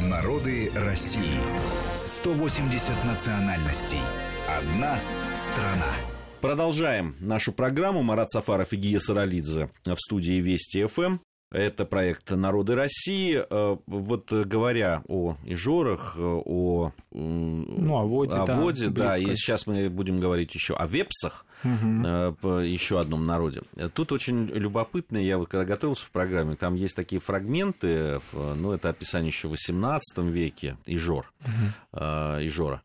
Народы России. 180 национальностей. Одна страна. Продолжаем нашу программу. Марат Сафаров и Гия Саралидзе в студии Вести ФМ. Это проект «Народы России». Э, вот говоря о Ижорах, о, ну, о воде, о да, воде да, и сейчас мы будем говорить еще о вепсах, угу. еще одном народе. Тут очень любопытно, я вот когда готовился в программе, там есть такие фрагменты, ну, это описание еще в XVIII веке Ижор, угу. Ижора.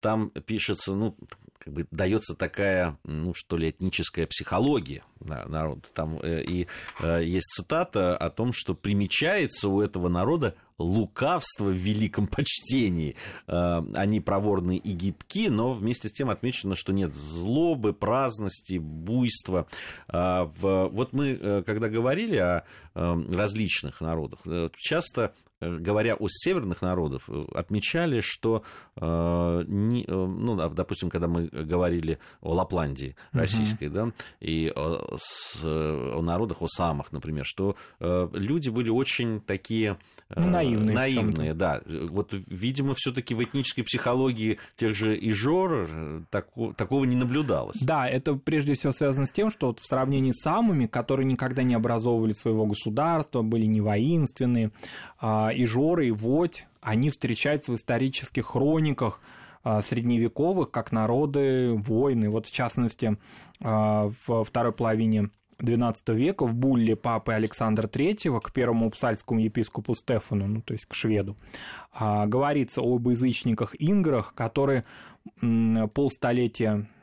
Там пишется, ну, как бы дается такая, ну, что ли, этническая психология народа. Там э, и э, есть цитата о том, что примечается у этого народа лукавство в великом почтении. Э, они проворны и гибки, но вместе с тем отмечено, что нет злобы, праздности, буйства. Вот мы, когда говорили о различных народах, часто говоря о северных народах, э, отмечали, что, э, не, ну, допустим, когда мы говорили о Лапландии российской, угу. да, и о, с, о народах, о самах, например, что люди были очень такие ну, наивные, наивные да. Вот, видимо, все-таки в этнической психологии тех же Ижор тако, такого не наблюдалось. Да, это прежде всего связано с тем, что вот в сравнении с самыми, которые никогда не образовывали своего государства, были не воинственные, а, и Жоры, и Водь, они встречаются в исторических хрониках а, средневековых как народы войны. Вот в частности, а, в второй половине XII века в булле папы Александра III к первому псальскому епископу Стефану, ну, то есть к шведу, говорится об язычниках-инграх, которые полстолетия а,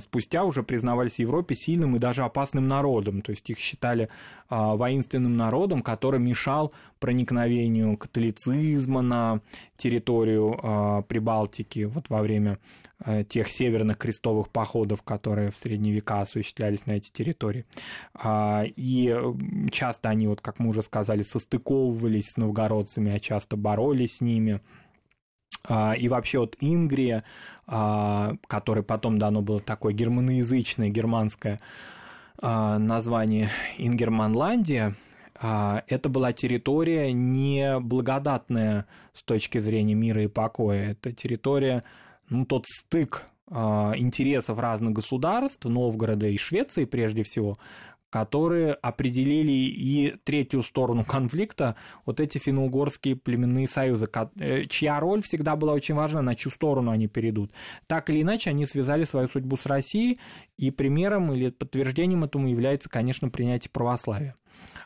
спустя уже признавались в Европе сильным и даже опасным народом. То есть их считали а, воинственным народом, который мешал проникновению католицизма на территорию а, Прибалтики вот во время тех северных крестовых походов, которые в средние века осуществлялись на эти территории. И часто они, вот, как мы уже сказали, состыковывались с новгородцами, а часто боролись с ними – а, и вообще вот Ингрия, а, которой потом дано было такое германоязычное германское а, название Ингерманландия, это была территория неблагодатная с точки зрения мира и покоя. Это территория, ну, тот стык интересов разных государств, Новгорода и Швеции прежде всего, которые определили и третью сторону конфликта, вот эти финно-угорские племенные союзы, э, чья роль всегда была очень важна, на чью сторону они перейдут. Так или иначе, они связали свою судьбу с Россией, и примером или подтверждением этому является, конечно, принятие православия.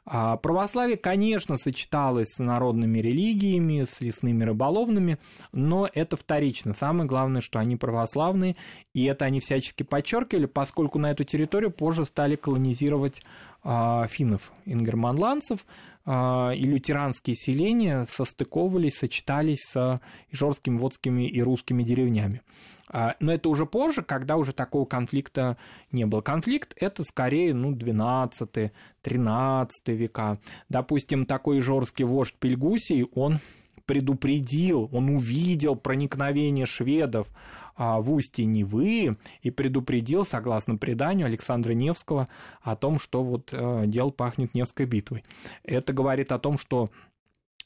А православие, конечно, сочеталось с народными религиями, с лесными рыболовными, но это вторично. Самое главное, что они православные, и это они всячески подчеркивали, поскольку на эту территорию позже стали колонизировать а, финнов, ингерманландцев, и лютеранские селения состыковывались, сочетались с ижорскими, водскими и русскими деревнями. А, но это уже позже, когда уже такого конфликта не было. Конфликт – это скорее ну, 12-13 века. Допустим, такой ижорский вождь Пельгусий, он предупредил, он увидел проникновение шведов а, в устье Невы и предупредил, согласно преданию Александра Невского, о том, что вот э, дело пахнет Невской битвой. Это говорит о том, что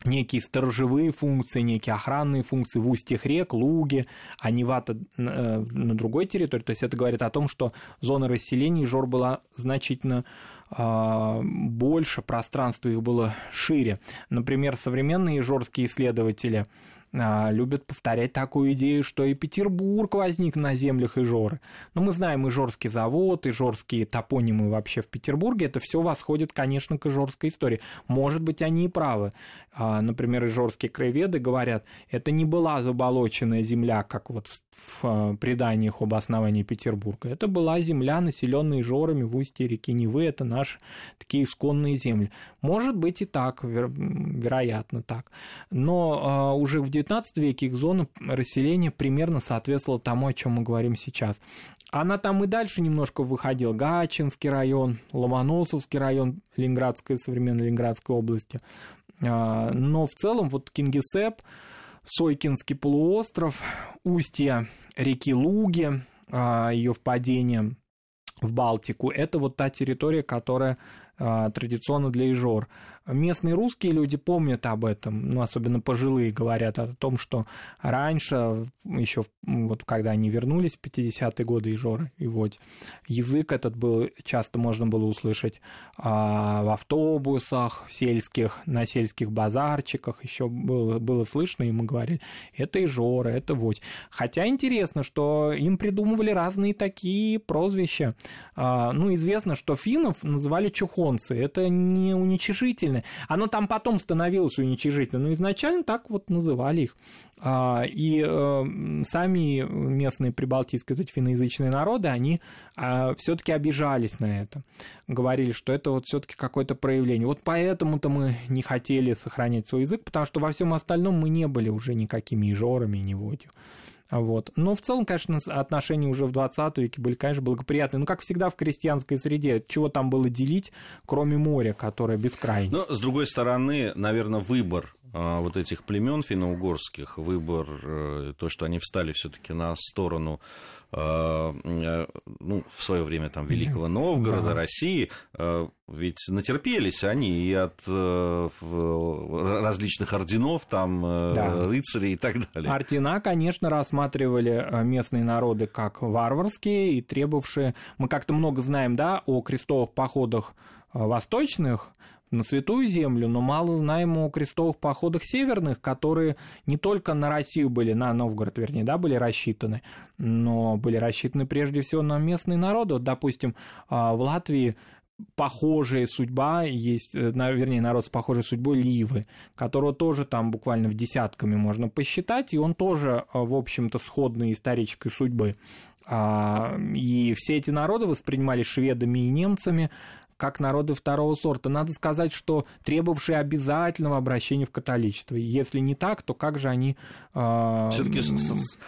некие сторожевые функции, некие охранные функции в устьях рек, луги, а Невата на, э, на другой территории. То есть это говорит о том, что зона расселения Жор была значительно больше, пространство их было шире. Например, современные жорские исследователи а, любят повторять такую идею, что и Петербург возник на землях Ижоры. Но мы знаем Ижорский завод, Ижорские топонимы вообще в Петербурге, это все восходит, конечно, к Ижорской истории. Может быть, они и правы. А, например, Ижорские краеведы говорят, это не была заболоченная земля, как вот в, а, преданиях об основании Петербурга. Это была земля, населенная Ижорами в устье реки Невы, это наши такие исконные земли. Может быть и так, вероятно так. Но уже в XIX веке их зона расселения примерно соответствовала тому, о чем мы говорим сейчас. Она там и дальше немножко выходила. Гачинский район, Ломоносовский район Ленинградской, современной Ленинградской области. А, но в целом вот Кингисепп, Сойкинский полуостров, устье реки Луги, а, ее впадение в Балтику, это вот та территория, которая традиционно для Ижор. местные русские люди помнят об этом, ну, особенно пожилые говорят о том, что раньше, еще вот когда они вернулись в 50-е годы Ижора и Водь, язык этот был, часто можно было услышать а, в автобусах, в сельских, на сельских базарчиках, еще было, было слышно, и мы говорили, это Ижора, это Водь. Хотя интересно, что им придумывали разные такие прозвища. А, ну, известно, что финнов называли чухонцы, это не уничижительно. Оно там потом становилось уничижительно, но изначально так вот называли их. А, и э, сами местные прибалтийские вот эти финноязычные народы, они а, все-таки обижались на это. Говорили, что это вот все-таки какое-то проявление. Вот поэтому-то мы не хотели сохранять свой язык, потому что во всем остальном мы не были уже никакими ижорами, ни водью. Вот. Но в целом, конечно, отношения уже в 20 веке были, конечно, благоприятные. Ну, как всегда в крестьянской среде, чего там было делить, кроме моря, которое бескрайнее. Но, с другой стороны, наверное, выбор вот этих племен финно-угорских, выбор, э, то, что они встали все-таки на сторону а, э, ну, в свое время там Великого Новгорода, да. России, э, ведь натерпелись они и от различных орденов, там, да. рыцарей и так далее. Ордена, конечно, рассматривали местные народы как варварские и требовавшие... Мы как-то много знаем, да, о крестовых походах восточных, на Святую Землю, но мало знаем о крестовых походах северных, которые не только на Россию были, на Новгород, вернее, да, были рассчитаны, но были рассчитаны прежде всего на местные народы. Вот, допустим, а, в Латвии похожая судьба есть, э, вернее, народ с похожей судьбой Ливы, которого тоже там буквально в десятками можно посчитать, и он тоже, а, в общем-то, сходной исторической судьбы. А, и все эти народы воспринимались шведами и немцами как народы второго сорта. Надо сказать, что требовавшие обязательного обращения в католичество. Если не так, то как же они... Э... Все-таки со,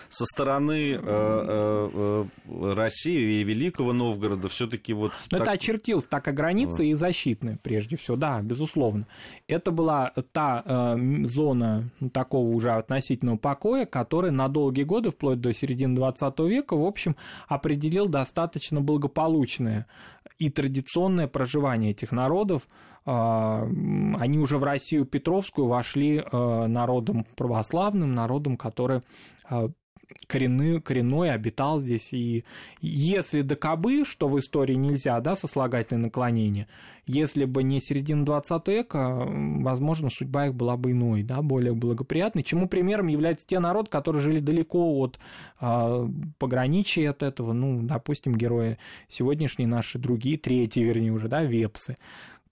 со стороны э, э, э, России и Великого Новгорода все-таки вот... Но так... Это очертилось так и границы, и защитные, прежде всего, да, безусловно. Это была та э, зона ну, такого уже относительного покоя, которая на долгие годы, вплоть до середины 20 века, в общем, определил достаточно благополучное и традиционное проживание этих народов. А, они уже в Россию Петровскую вошли а, народом православным, народом, который а, коренный, коренной обитал здесь. И если до кобы, что в истории нельзя, да, сослагательное наклонение, если бы не середина 20 века, возможно, судьба их была бы иной, да, более благоприятной, чему примером являются те народы, которые жили далеко от э, пограничия от этого, ну, допустим, герои сегодняшние наши другие, третьи, вернее, уже, да, вепсы,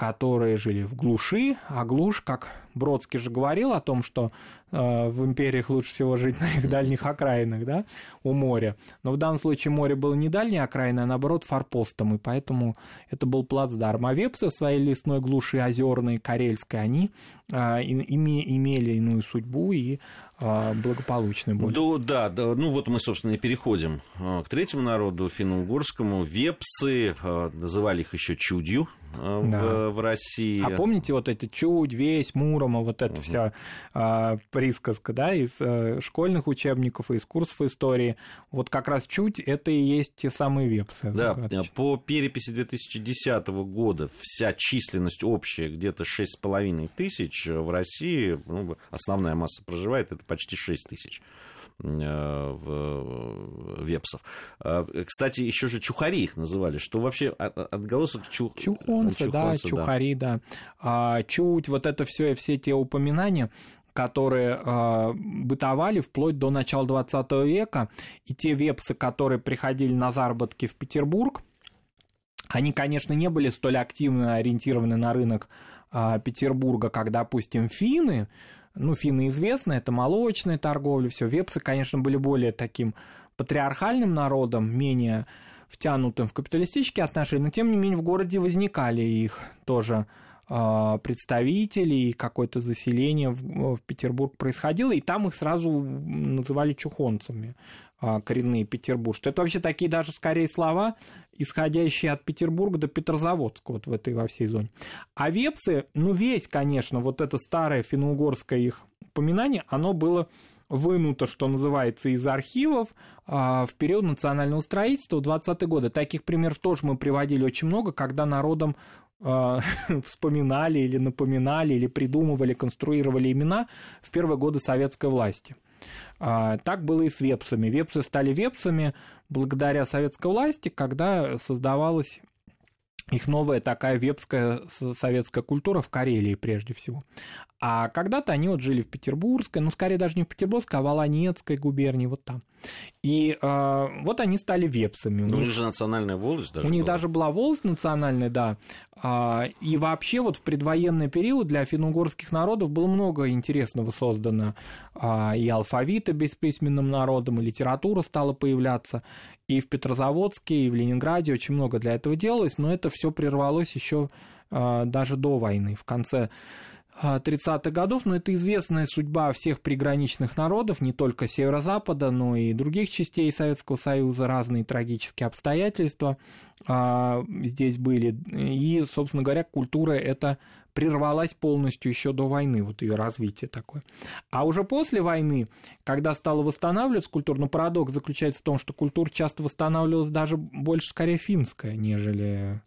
которые жили в глуши, а глушь, как Бродский же говорил о том, что э, в империях лучше всего жить на их дальних окраинах, да, у моря. Но в данном случае море было не дальней окраиной, а наоборот форпостом, и поэтому это был плацдарм. А вепсы в своей лесной глуши озерной, карельской, они э, имели иную судьбу и э, благополучную более. Да, да, ну вот мы, собственно, и переходим э, к третьему народу, финно-угорскому. Вепсы, называли их еще чудью, да. в, в России. А помните вот эти чуть, весь, Мурома, вот эта угу. вся а, присказка, да, из а, школьных учебников и из курсов истории. Вот как раз чуть это и есть те самые вепсы. Да, по переписи 2010 года вся численность общая где-то 6,5 тысяч в России, ну, основная масса проживает, это почти 6 тысяч. Э, в вепсов. А, кстати, еще же чухари их называли, что вообще отголосок чух... чухонцы, да, чухари, да. А, чуть, вот это все, все те упоминания, которые э, бытовали вплоть до начала 20 века, и те вепсы, которые приходили на заработки в Петербург, они, конечно, не были столь активно ориентированы на рынок э, Петербурга, как, допустим, финны, ну, финны известны, это молочная торговля, все. Вепсы, конечно, были более таким патриархальным народом, менее втянутым в капиталистические отношения, но тем не менее в городе возникали их тоже а, представители и какое-то заселение в, в Петербург происходило, и там их сразу называли чухонцами. А, коренные Петербуржцы. Это вообще такие даже скорее слова, исходящие от Петербурга до Петрозаводска, вот в этой во всей зоне. А вепсы, ну весь, конечно, вот это старое финно-угорское их упоминание, оно было вынуто, что называется, из архивов а, в период национального строительства в 20-е годы. Таких примеров тоже мы приводили очень много, когда народом э, вспоминали или напоминали, или придумывали, конструировали имена в первые годы советской власти. Э, так было и с вепсами. Вепсы стали вепсами благодаря советской власти, когда создавалась их новая такая вепская советская культура в Карелии прежде всего. А когда-то они вот жили в Петербургской, ну, скорее даже не в Петербургской, а в Аланецкой губернии, вот там. И э, вот они стали вепсами. Ну, у них же национальная волость даже У них была. даже была волость национальная, да. А, и вообще вот в предвоенный период для финно-угорских народов было много интересного создано. А, и алфавиты бесписьменным народом, и литература стала появляться. И в Петрозаводске, и в Ленинграде очень много для этого делалось, но это все прервалось еще а, даже до войны, в конце 30-х годов, но это известная судьба всех приграничных народов, не только Северо-Запада, но и других частей Советского Союза, разные трагические обстоятельства а, здесь были. И, собственно говоря, культура эта прервалась полностью еще до войны, вот ее развитие такое. А уже после войны, когда стала восстанавливаться культура, ну, парадокс заключается в том, что культура часто восстанавливалась даже больше, скорее, финская, нежели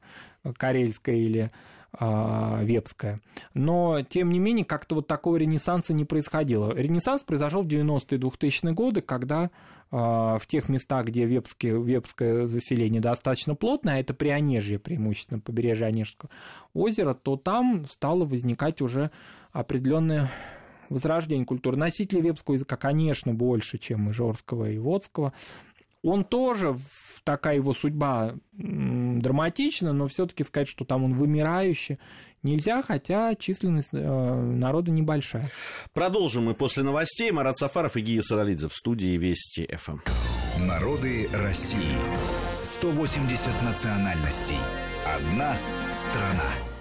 карельская или вепская. Но, тем не менее, как-то вот такого ренессанса не происходило. Ренессанс произошел в 90-е 2000-е годы, когда а, в тех местах, где вепские, вепское заселение достаточно плотное, а это Прионежье, преимущественно побережье Онежского озера, то там стало возникать уже определенное возрождение культуры. Носителей вепского языка, конечно, больше, чем и и водского. Он тоже такая его судьба драматична, но все-таки сказать, что там он вымирающий, нельзя, хотя численность э, народа небольшая. Продолжим мы после новостей. Марат Сафаров и Гия Саралидзе в студии Вести ФМ. Народы России. 180 национальностей. Одна страна.